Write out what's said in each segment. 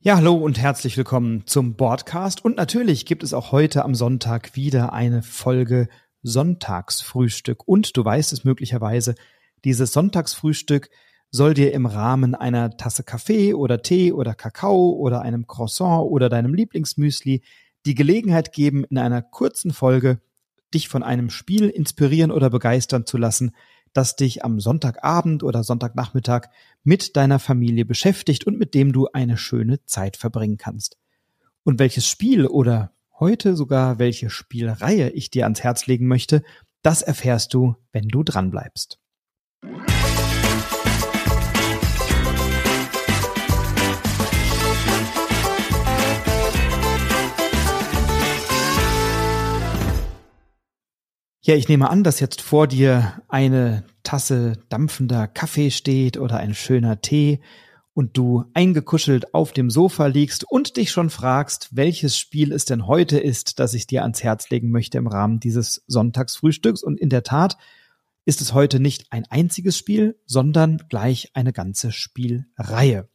Ja, hallo und herzlich willkommen zum Podcast. Und natürlich gibt es auch heute am Sonntag wieder eine Folge Sonntagsfrühstück. Und du weißt es möglicherweise, dieses Sonntagsfrühstück soll dir im Rahmen einer Tasse Kaffee oder Tee oder Kakao oder einem Croissant oder deinem Lieblingsmüsli die Gelegenheit geben, in einer kurzen Folge dich von einem Spiel inspirieren oder begeistern zu lassen, das dich am Sonntagabend oder Sonntagnachmittag mit deiner Familie beschäftigt und mit dem du eine schöne Zeit verbringen kannst. Und welches Spiel oder heute sogar welche Spielreihe ich dir ans Herz legen möchte, das erfährst du, wenn du dranbleibst. Ja, ich nehme an, dass jetzt vor dir eine Tasse dampfender Kaffee steht oder ein schöner Tee und du eingekuschelt auf dem Sofa liegst und dich schon fragst, welches Spiel es denn heute ist, das ich dir ans Herz legen möchte im Rahmen dieses Sonntagsfrühstücks. Und in der Tat ist es heute nicht ein einziges Spiel, sondern gleich eine ganze Spielreihe.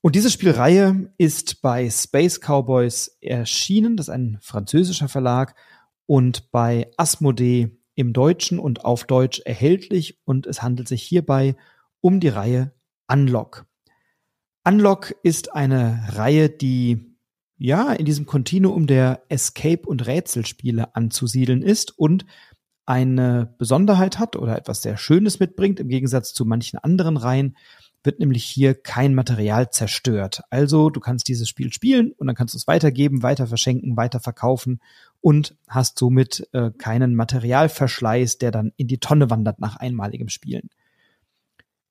Und diese Spielreihe ist bei Space Cowboys erschienen, das ist ein französischer Verlag, und bei Asmodee im Deutschen und auf Deutsch erhältlich und es handelt sich hierbei um die Reihe Unlock. Unlock ist eine Reihe, die ja in diesem Kontinuum der Escape- und Rätselspiele anzusiedeln ist und eine Besonderheit hat oder etwas sehr Schönes mitbringt im Gegensatz zu manchen anderen Reihen, wird nämlich hier kein Material zerstört. Also du kannst dieses Spiel spielen und dann kannst du es weitergeben, weiter verschenken, weiter verkaufen und hast somit äh, keinen Materialverschleiß, der dann in die Tonne wandert nach einmaligem Spielen.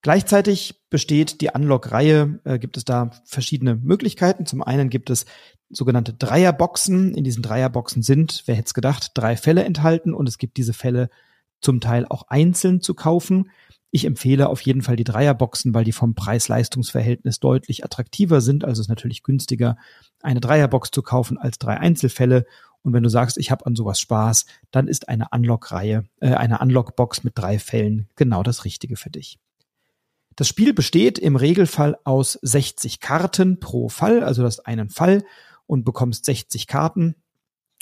Gleichzeitig besteht die Unlock-Reihe, äh, gibt es da verschiedene Möglichkeiten. Zum einen gibt es sogenannte Dreierboxen. In diesen Dreierboxen sind, wer hätte es gedacht, drei Fälle enthalten und es gibt diese Fälle zum Teil auch einzeln zu kaufen. Ich empfehle auf jeden Fall die Dreierboxen, weil die vom Preis-Leistungs-Verhältnis deutlich attraktiver sind. Also ist natürlich günstiger, eine Dreierbox zu kaufen als drei Einzelfälle. Und wenn du sagst, ich habe an sowas Spaß, dann ist eine Unlock-Reihe, äh, eine Unlock-Box mit drei Fällen genau das Richtige für dich. Das Spiel besteht im Regelfall aus 60 Karten pro Fall, also hast einen Fall und bekommst 60 Karten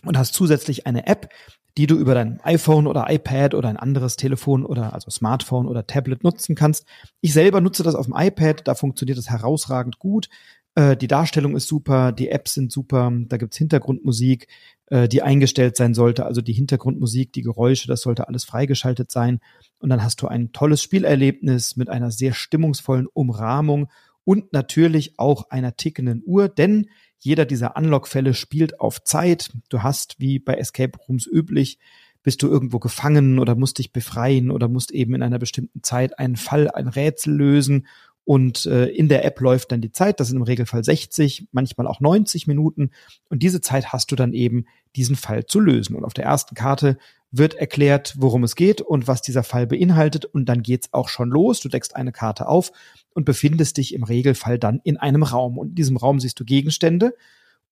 und hast zusätzlich eine App, die du über dein iPhone oder iPad oder ein anderes Telefon oder also Smartphone oder Tablet nutzen kannst. Ich selber nutze das auf dem iPad, da funktioniert das herausragend gut. Äh, die Darstellung ist super, die Apps sind super, da gibt's Hintergrundmusik, äh, die eingestellt sein sollte, also die Hintergrundmusik, die Geräusche, das sollte alles freigeschaltet sein. Und dann hast du ein tolles Spielerlebnis mit einer sehr stimmungsvollen Umrahmung und natürlich auch einer tickenden Uhr, denn jeder dieser Unlock-Fälle spielt auf Zeit. Du hast, wie bei Escape Rooms üblich, bist du irgendwo gefangen oder musst dich befreien oder musst eben in einer bestimmten Zeit einen Fall, ein Rätsel lösen und äh, in der App läuft dann die Zeit, das sind im Regelfall 60, manchmal auch 90 Minuten und diese Zeit hast du dann eben, diesen Fall zu lösen. Und auf der ersten Karte wird erklärt, worum es geht und was dieser Fall beinhaltet und dann geht's auch schon los. Du deckst eine Karte auf und befindest dich im Regelfall dann in einem Raum und in diesem Raum siehst du Gegenstände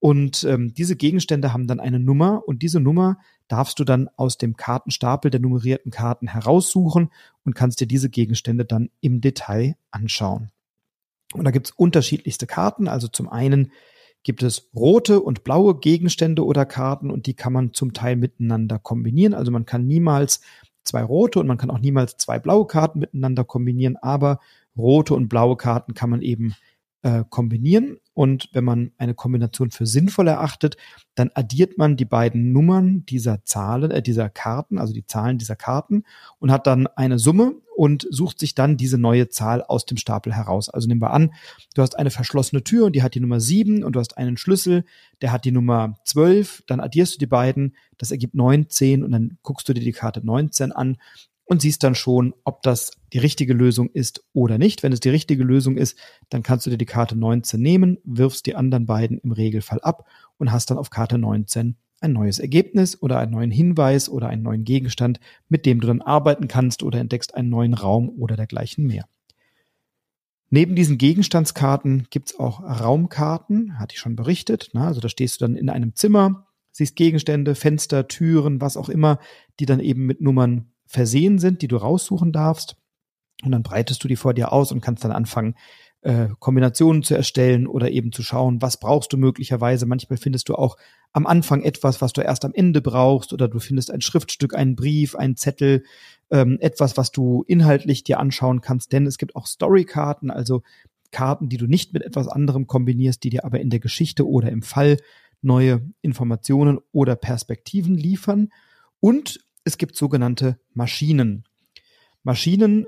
und ähm, diese Gegenstände haben dann eine Nummer und diese Nummer darfst du dann aus dem Kartenstapel der nummerierten Karten heraussuchen und kannst dir diese Gegenstände dann im Detail anschauen. Und da gibt's unterschiedlichste Karten. Also zum einen gibt es rote und blaue Gegenstände oder Karten und die kann man zum Teil miteinander kombinieren. Also man kann niemals zwei rote und man kann auch niemals zwei blaue Karten miteinander kombinieren, aber rote und blaue Karten kann man eben äh, kombinieren. Und wenn man eine Kombination für sinnvoll erachtet, dann addiert man die beiden Nummern dieser Zahlen, äh, dieser Karten, also die Zahlen dieser Karten und hat dann eine Summe und sucht sich dann diese neue Zahl aus dem Stapel heraus. Also nehmen wir an, du hast eine verschlossene Tür und die hat die Nummer sieben und du hast einen Schlüssel, der hat die Nummer zwölf. dann addierst du die beiden, das ergibt 19 und dann guckst du dir die Karte 19 an und siehst dann schon, ob das die richtige Lösung ist oder nicht. Wenn es die richtige Lösung ist, dann kannst du dir die Karte 19 nehmen, wirfst die anderen beiden im Regelfall ab und hast dann auf Karte 19 ein neues Ergebnis oder einen neuen Hinweis oder einen neuen Gegenstand, mit dem du dann arbeiten kannst oder entdeckst einen neuen Raum oder dergleichen mehr. Neben diesen Gegenstandskarten gibt's auch Raumkarten, hatte ich schon berichtet. Na, also da stehst du dann in einem Zimmer, siehst Gegenstände, Fenster, Türen, was auch immer, die dann eben mit Nummern versehen sind, die du raussuchen darfst. Und dann breitest du die vor dir aus und kannst dann anfangen, äh, Kombinationen zu erstellen oder eben zu schauen, was brauchst du möglicherweise. Manchmal findest du auch am Anfang etwas, was du erst am Ende brauchst oder du findest ein Schriftstück, einen Brief, einen Zettel, ähm, etwas, was du inhaltlich dir anschauen kannst. Denn es gibt auch Storykarten, also Karten, die du nicht mit etwas anderem kombinierst, die dir aber in der Geschichte oder im Fall neue Informationen oder Perspektiven liefern. Und es gibt sogenannte Maschinen. Maschinen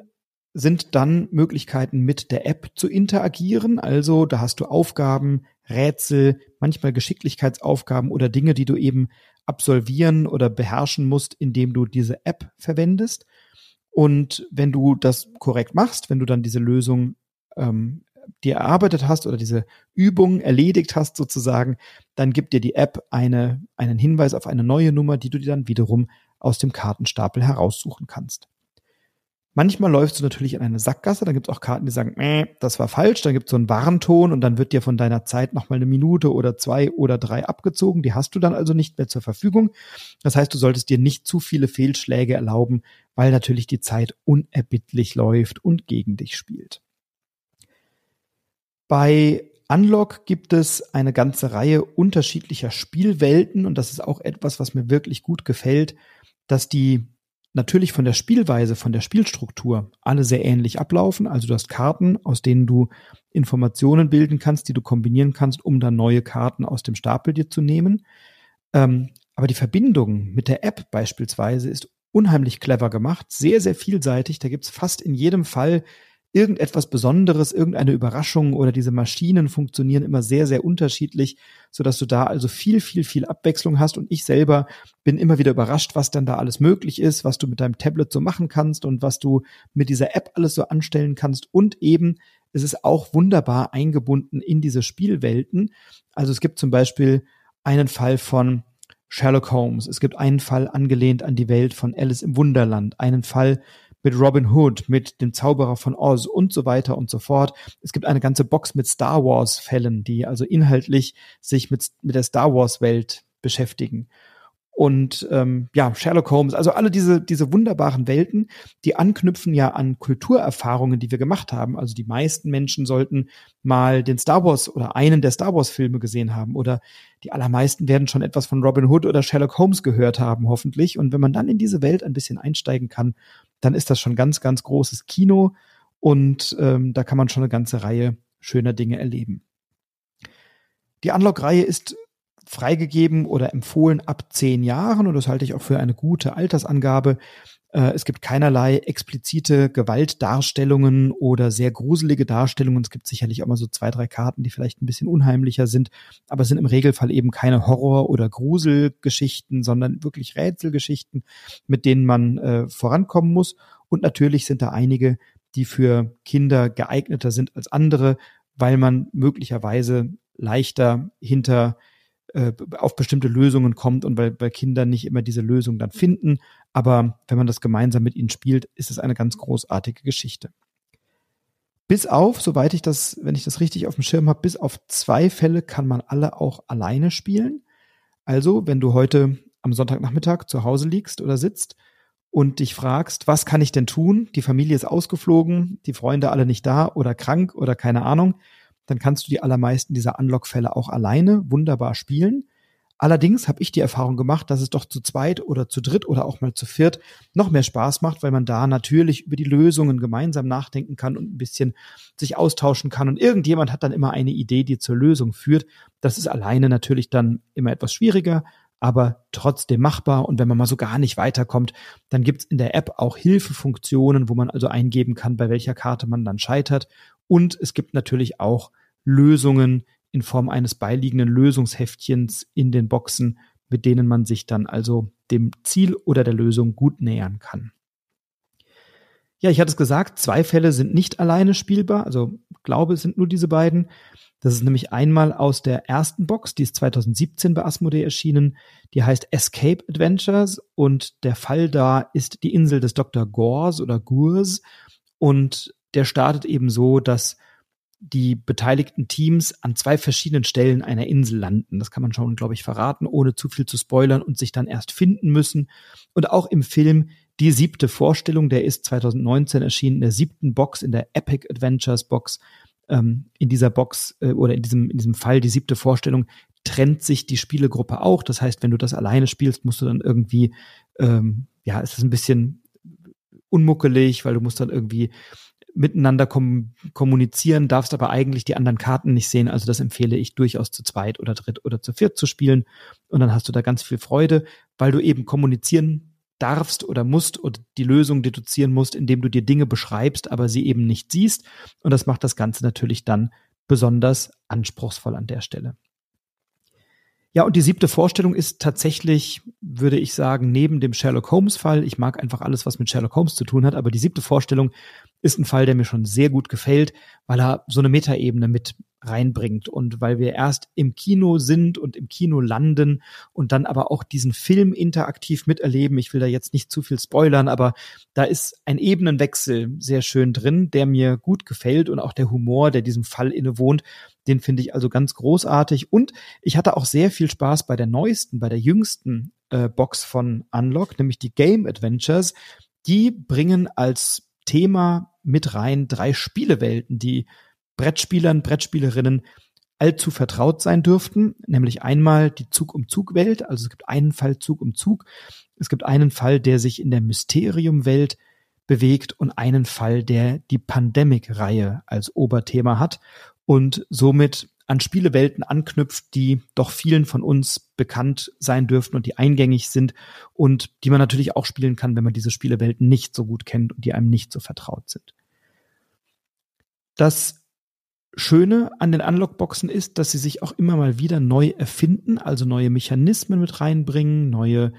sind dann Möglichkeiten mit der App zu interagieren. Also da hast du Aufgaben, Rätsel, manchmal Geschicklichkeitsaufgaben oder Dinge, die du eben absolvieren oder beherrschen musst, indem du diese App verwendest. Und wenn du das korrekt machst, wenn du dann diese Lösung ähm, dir erarbeitet hast oder diese Übung erledigt hast sozusagen, dann gibt dir die App eine, einen Hinweis auf eine neue Nummer, die du dir dann wiederum aus dem Kartenstapel heraussuchen kannst. Manchmal läufst du natürlich in eine Sackgasse, dann gibt es auch Karten, die sagen, äh, das war falsch, dann gibt es so einen Warnton und dann wird dir von deiner Zeit nochmal eine Minute oder zwei oder drei abgezogen. Die hast du dann also nicht mehr zur Verfügung. Das heißt, du solltest dir nicht zu viele Fehlschläge erlauben, weil natürlich die Zeit unerbittlich läuft und gegen dich spielt. Bei Unlock gibt es eine ganze Reihe unterschiedlicher Spielwelten und das ist auch etwas, was mir wirklich gut gefällt, dass die natürlich von der Spielweise, von der Spielstruktur alle sehr ähnlich ablaufen. Also du hast Karten, aus denen du Informationen bilden kannst, die du kombinieren kannst, um dann neue Karten aus dem Stapel dir zu nehmen. Ähm, aber die Verbindung mit der App beispielsweise ist unheimlich clever gemacht, sehr, sehr vielseitig. Da gibt's fast in jedem Fall irgendetwas Besonderes, irgendeine Überraschung oder diese Maschinen funktionieren immer sehr, sehr unterschiedlich, so dass du da also viel, viel, viel Abwechslung hast. Und ich selber bin immer wieder überrascht, was dann da alles möglich ist, was du mit deinem Tablet so machen kannst und was du mit dieser App alles so anstellen kannst. Und eben, es ist auch wunderbar eingebunden in diese Spielwelten. Also es gibt zum Beispiel einen Fall von Sherlock Holmes. Es gibt einen Fall angelehnt an die Welt von Alice im Wunderland, einen Fall mit Robin Hood, mit dem Zauberer von Oz und so weiter und so fort. Es gibt eine ganze Box mit Star Wars Fällen, die also inhaltlich sich mit, mit der Star Wars Welt beschäftigen. Und ähm, ja, Sherlock Holmes, also alle diese, diese wunderbaren Welten, die anknüpfen ja an Kulturerfahrungen, die wir gemacht haben. Also die meisten Menschen sollten mal den Star Wars oder einen der Star Wars Filme gesehen haben. Oder die allermeisten werden schon etwas von Robin Hood oder Sherlock Holmes gehört haben, hoffentlich. Und wenn man dann in diese Welt ein bisschen einsteigen kann, dann ist das schon ganz, ganz großes Kino und ähm, da kann man schon eine ganze Reihe schöner Dinge erleben. Die Unlock-Reihe ist freigegeben oder empfohlen ab zehn Jahren und das halte ich auch für eine gute Altersangabe. Äh, es gibt keinerlei explizite Gewaltdarstellungen oder sehr gruselige Darstellungen. Es gibt sicherlich auch mal so zwei, drei Karten, die vielleicht ein bisschen unheimlicher sind, aber es sind im Regelfall eben keine Horror- oder Gruselgeschichten, sondern wirklich Rätselgeschichten, mit denen man äh, vorankommen muss. Und natürlich sind da einige, die für Kinder geeigneter sind als andere, weil man möglicherweise leichter hinter äh, auf bestimmte Lösungen kommt und weil, weil Kinder nicht immer diese Lösung dann finden. Aber wenn man das gemeinsam mit ihnen spielt, ist es eine ganz großartige Geschichte. Bis auf, soweit ich das, wenn ich das richtig auf dem Schirm habe, bis auf zwei Fälle kann man alle auch alleine spielen. Also, wenn du heute am Sonntagnachmittag zu Hause liegst oder sitzt und dich fragst, was kann ich denn tun? Die Familie ist ausgeflogen, die Freunde alle nicht da oder krank oder keine Ahnung dann kannst du die allermeisten dieser Unlock-Fälle auch alleine wunderbar spielen. Allerdings habe ich die Erfahrung gemacht, dass es doch zu zweit oder zu dritt oder auch mal zu viert noch mehr Spaß macht, weil man da natürlich über die Lösungen gemeinsam nachdenken kann und ein bisschen sich austauschen kann. Und irgendjemand hat dann immer eine Idee, die zur Lösung führt. Das ist alleine natürlich dann immer etwas schwieriger, aber trotzdem machbar. Und wenn man mal so gar nicht weiterkommt, dann gibt's in der App auch Hilfefunktionen, wo man also eingeben kann, bei welcher Karte man dann scheitert und es gibt natürlich auch Lösungen in Form eines beiliegenden Lösungsheftchens in den Boxen, mit denen man sich dann also dem Ziel oder der Lösung gut nähern kann. Ja, ich hatte es gesagt, zwei Fälle sind nicht alleine spielbar, also glaube, es sind nur diese beiden. Das ist nämlich einmal aus der ersten Box, die ist 2017 bei Asmodee erschienen, die heißt Escape Adventures und der Fall da ist die Insel des Dr. Gors oder Gurs und der startet eben so, dass die beteiligten Teams an zwei verschiedenen Stellen einer Insel landen. Das kann man schon, glaube ich, verraten, ohne zu viel zu spoilern und sich dann erst finden müssen. Und auch im Film die siebte Vorstellung, der ist 2019 erschienen in der siebten Box, in der Epic Adventures Box. ähm, in dieser Box äh, oder in diesem, in diesem Fall die siebte Vorstellung trennt sich die Spielegruppe auch. Das heißt, wenn du das alleine spielst, musst du dann irgendwie, ähm, ja, es ist ein bisschen unmuckelig, weil du musst dann irgendwie miteinander kom kommunizieren, darfst aber eigentlich die anderen Karten nicht sehen. Also das empfehle ich durchaus zu zweit oder dritt oder zu viert zu spielen. Und dann hast du da ganz viel Freude, weil du eben kommunizieren darfst oder musst oder die Lösung deduzieren musst, indem du dir Dinge beschreibst, aber sie eben nicht siehst. Und das macht das Ganze natürlich dann besonders anspruchsvoll an der Stelle. Ja, und die siebte Vorstellung ist tatsächlich, würde ich sagen, neben dem Sherlock Holmes Fall. Ich mag einfach alles, was mit Sherlock Holmes zu tun hat, aber die siebte Vorstellung ist ein Fall, der mir schon sehr gut gefällt, weil er so eine Metaebene mit reinbringt und weil wir erst im Kino sind und im Kino landen und dann aber auch diesen Film interaktiv miterleben. Ich will da jetzt nicht zu viel spoilern, aber da ist ein Ebenenwechsel sehr schön drin, der mir gut gefällt und auch der Humor, der diesem Fall innewohnt, den finde ich also ganz großartig und ich hatte auch sehr viel Spaß bei der neuesten, bei der jüngsten äh, Box von Unlock, nämlich die Game Adventures. Die bringen als Thema mit rein drei Spielewelten, die Brettspielern, Brettspielerinnen allzu vertraut sein dürften, nämlich einmal die Zug um Zug Welt, also es gibt einen Fall Zug um Zug, es gibt einen Fall, der sich in der Mysterium Welt bewegt und einen Fall, der die Pandemic Reihe als Oberthema hat. Und somit an Spielewelten anknüpft, die doch vielen von uns bekannt sein dürften und die eingängig sind und die man natürlich auch spielen kann, wenn man diese Spielewelten nicht so gut kennt und die einem nicht so vertraut sind. Das Schöne an den Unlockboxen ist, dass sie sich auch immer mal wieder neu erfinden, also neue Mechanismen mit reinbringen, neue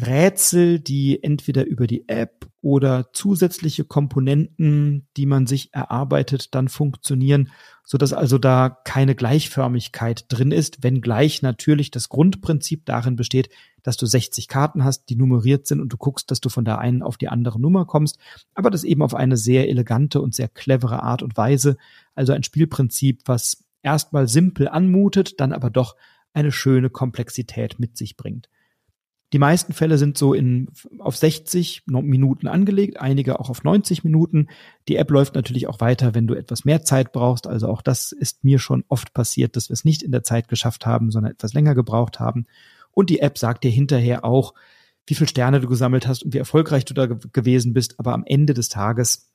Rätsel, die entweder über die App oder zusätzliche Komponenten, die man sich erarbeitet, dann funktionieren, so dass also da keine Gleichförmigkeit drin ist, wenngleich natürlich das Grundprinzip darin besteht, dass du 60 Karten hast, die nummeriert sind und du guckst, dass du von der einen auf die andere Nummer kommst, aber das eben auf eine sehr elegante und sehr clevere Art und Weise, also ein Spielprinzip, was erstmal simpel anmutet, dann aber doch eine schöne Komplexität mit sich bringt. Die meisten Fälle sind so in, auf 60 Minuten angelegt, einige auch auf 90 Minuten. Die App läuft natürlich auch weiter, wenn du etwas mehr Zeit brauchst. Also auch das ist mir schon oft passiert, dass wir es nicht in der Zeit geschafft haben, sondern etwas länger gebraucht haben. Und die App sagt dir hinterher auch, wie viel Sterne du gesammelt hast und wie erfolgreich du da gewesen bist. Aber am Ende des Tages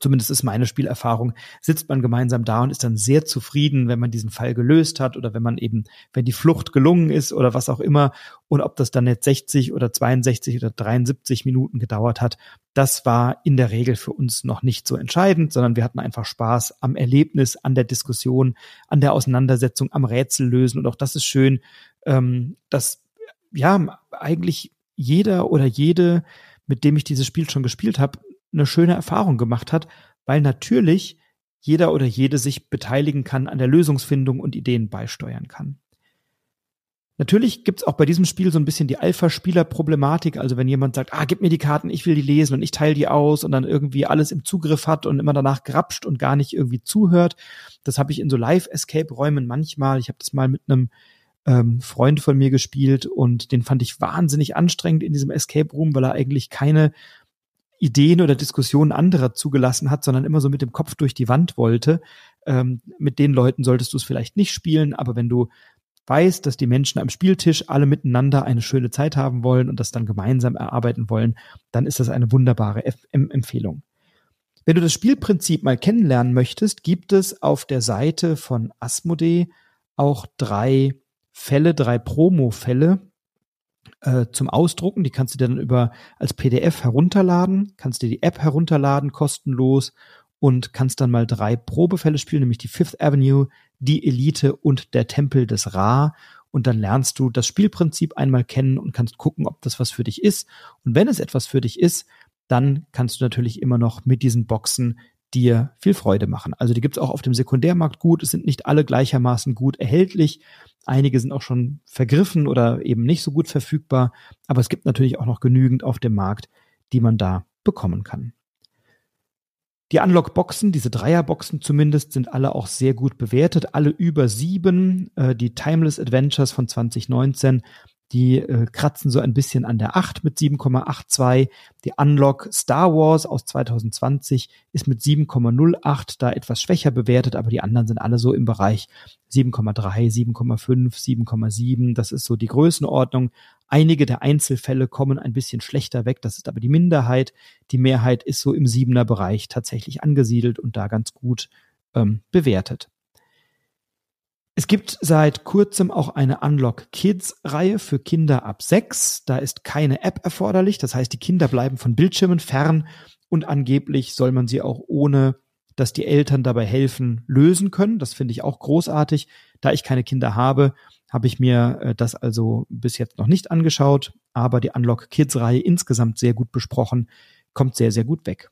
zumindest ist meine Spielerfahrung, sitzt man gemeinsam da und ist dann sehr zufrieden, wenn man diesen Fall gelöst hat oder wenn man eben, wenn die Flucht gelungen ist oder was auch immer. Und ob das dann jetzt 60 oder 62 oder 73 Minuten gedauert hat, das war in der Regel für uns noch nicht so entscheidend, sondern wir hatten einfach Spaß am Erlebnis, an der Diskussion, an der Auseinandersetzung, am Rätsellösen und auch das ist schön, ähm, dass ja eigentlich jeder oder jede, mit dem ich dieses Spiel schon gespielt habe, eine schöne Erfahrung gemacht hat, weil natürlich jeder oder jede sich beteiligen kann an der Lösungsfindung und Ideen beisteuern kann. Natürlich gibt's auch bei diesem Spiel so ein bisschen die Alpha-Spieler-Problematik. Also wenn jemand sagt, ah, gib mir die Karten, ich will die lesen und ich teile die aus und dann irgendwie alles im Zugriff hat und immer danach grapscht und gar nicht irgendwie zuhört. Das habe ich in so Live-Escape-Räumen manchmal. Ich habe das mal mit einem ähm, Freund von mir gespielt und den fand ich wahnsinnig anstrengend in diesem Escape-Room, weil er eigentlich keine Ideen oder Diskussionen anderer zugelassen hat, sondern immer so mit dem Kopf durch die Wand wollte. Ähm, mit den Leuten solltest du es vielleicht nicht spielen, aber wenn du weißt, dass die Menschen am Spieltisch alle miteinander eine schöne Zeit haben wollen und das dann gemeinsam erarbeiten wollen, dann ist das eine wunderbare F M Empfehlung. Wenn du das Spielprinzip mal kennenlernen möchtest, gibt es auf der Seite von Asmodee auch drei Fälle, drei Promo-Fälle, äh, zum Ausdrucken. Die kannst du dir dann über als PDF herunterladen, kannst dir die App herunterladen, kostenlos und kannst dann mal drei Probefälle spielen, nämlich die Fifth Avenue, die Elite und der Tempel des Ra. Und dann lernst du das Spielprinzip einmal kennen und kannst gucken, ob das was für dich ist. Und wenn es etwas für dich ist, dann kannst du natürlich immer noch mit diesen Boxen dir viel Freude machen. Also die gibt's auch auf dem Sekundärmarkt gut. Es sind nicht alle gleichermaßen gut erhältlich. Einige sind auch schon vergriffen oder eben nicht so gut verfügbar. Aber es gibt natürlich auch noch genügend auf dem Markt, die man da bekommen kann. Die Unlock-Boxen, diese Dreier-Boxen zumindest, sind alle auch sehr gut bewertet. Alle über sieben. Äh, die Timeless Adventures von 2019 Die äh, kratzen so ein bisschen an der 8 mit 7,82. Die Unlock Star Wars aus 2020 ist mit 7,08 da etwas schwächer bewertet, aber die anderen sind alle so im Bereich 7,3, 7,5, 7,7. Das ist so die Größenordnung. Einige der Einzelfälle kommen ein bisschen schlechter weg. Das ist aber die Minderheit. Die Mehrheit ist so im siebener Bereich tatsächlich angesiedelt und da ganz gut ähm, bewertet. Es gibt seit kurzem auch eine Unlock Kids Reihe für Kinder ab sechs. Da ist keine App erforderlich. Das heißt, die Kinder bleiben von Bildschirmen fern und angeblich soll man sie auch ohne, dass die Eltern dabei helfen, lösen können. Das finde ich auch großartig. Da ich keine Kinder habe, habe ich mir äh, das also bis jetzt noch nicht angeschaut. Aber die Unlock Kids Reihe insgesamt sehr gut besprochen, kommt sehr, sehr gut weg.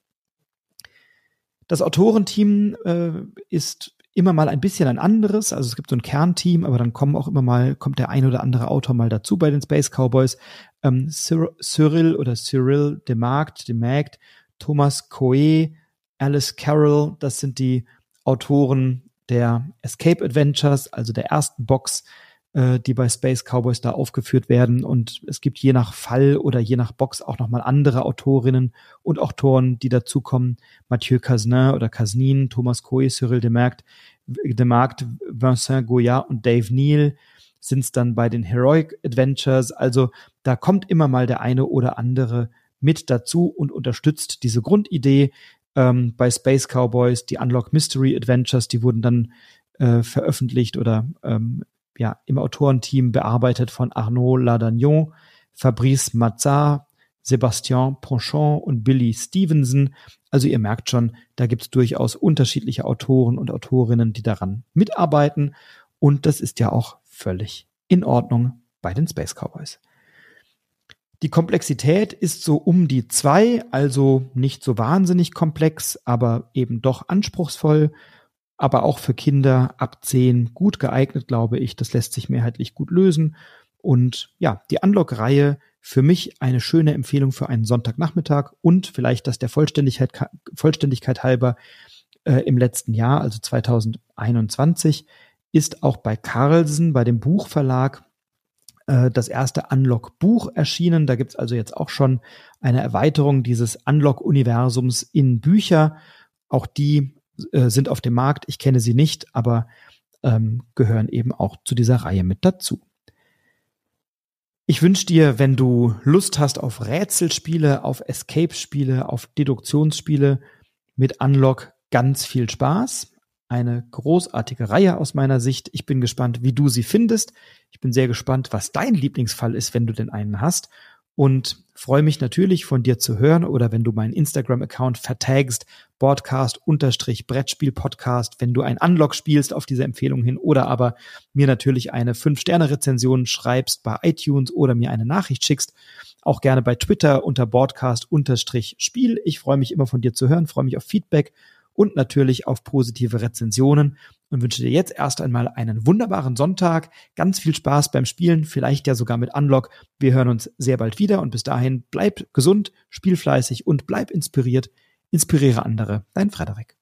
Das Autorenteam äh, ist immer mal ein bisschen ein anderes. Also es gibt so ein Kernteam, aber dann kommen auch immer mal, kommt der ein oder andere Autor mal dazu bei den Space Cowboys. Ähm, Cyril oder Cyril de Markt, de Magd, Thomas Coe, Alice Carroll, das sind die Autoren der Escape Adventures, also der ersten Box äh, die bei Space Cowboys da aufgeführt werden. Und es gibt je nach Fall oder je nach Box auch nochmal andere Autorinnen und Autoren, die dazukommen. Mathieu Casnin oder Casnin, Thomas Coy, Cyril Demarkt, Demarkt, Vincent Goyard und Dave Neal sind es dann bei den Heroic Adventures. Also da kommt immer mal der eine oder andere mit dazu und unterstützt diese Grundidee. Ähm, bei Space Cowboys, die Unlock Mystery Adventures, die wurden dann äh, veröffentlicht oder ähm, ja, im Autorenteam bearbeitet von Arnaud Ladagnon, Fabrice Mazar, Sebastian Ponchon und Billy Stevenson. Also ihr merkt schon, da gibt's durchaus unterschiedliche Autoren und Autorinnen, die daran mitarbeiten. Und das ist ja auch völlig in Ordnung bei den Space Cowboys. Die Komplexität ist so um die zwei, also nicht so wahnsinnig komplex, aber eben doch anspruchsvoll aber auch für Kinder ab 10 gut geeignet, glaube ich. Das lässt sich mehrheitlich gut lösen. Und ja, die Unlock-Reihe für mich eine schöne Empfehlung für einen Sonntagnachmittag und vielleicht das der Vollständigkeit, Vollständigkeit halber äh, im letzten Jahr, also 2021, ist auch bei Carlsen, bei dem Buchverlag, äh, das erste Unlock-Buch erschienen. Da gibt's also jetzt auch schon eine Erweiterung dieses Unlock-Universums in Bücher. Auch die äh, sind auf dem Markt. Ich kenne sie nicht, aber ähm, gehören eben auch zu dieser Reihe mit dazu. Ich wünsche dir, wenn du Lust hast auf Rätselspiele, auf Escape-Spiele, auf Deduktionsspiele mit Unlock ganz viel Spaß. Eine großartige Reihe aus meiner Sicht. Ich bin gespannt, wie du sie findest. Ich bin sehr gespannt, was dein Lieblingsfall ist, wenn du denn einen hast und freue mich natürlich von dir zu hören oder wenn du meinen Instagram-Account vertagst, Broadcast-Brettspiel-Podcast, wenn du ein Unlock spielst auf diese Empfehlung hin oder aber mir natürlich eine 5-Sterne-Rezension schreibst bei iTunes oder mir eine Nachricht schickst. Auch gerne bei Twitter unter Broadcast-Spiel. Ich freue mich immer von dir zu hören, freue mich auf Feedback und natürlich auf positive Rezensionen und wünsche dir jetzt erst einmal einen wunderbaren Sonntag, ganz viel Spaß beim Spielen, vielleicht ja sogar mit Unlock. Wir hören uns sehr bald wieder und bis dahin bleib gesund, spiel fleißig und bleib inspiriert. Inspiriere andere. Dein Frederik.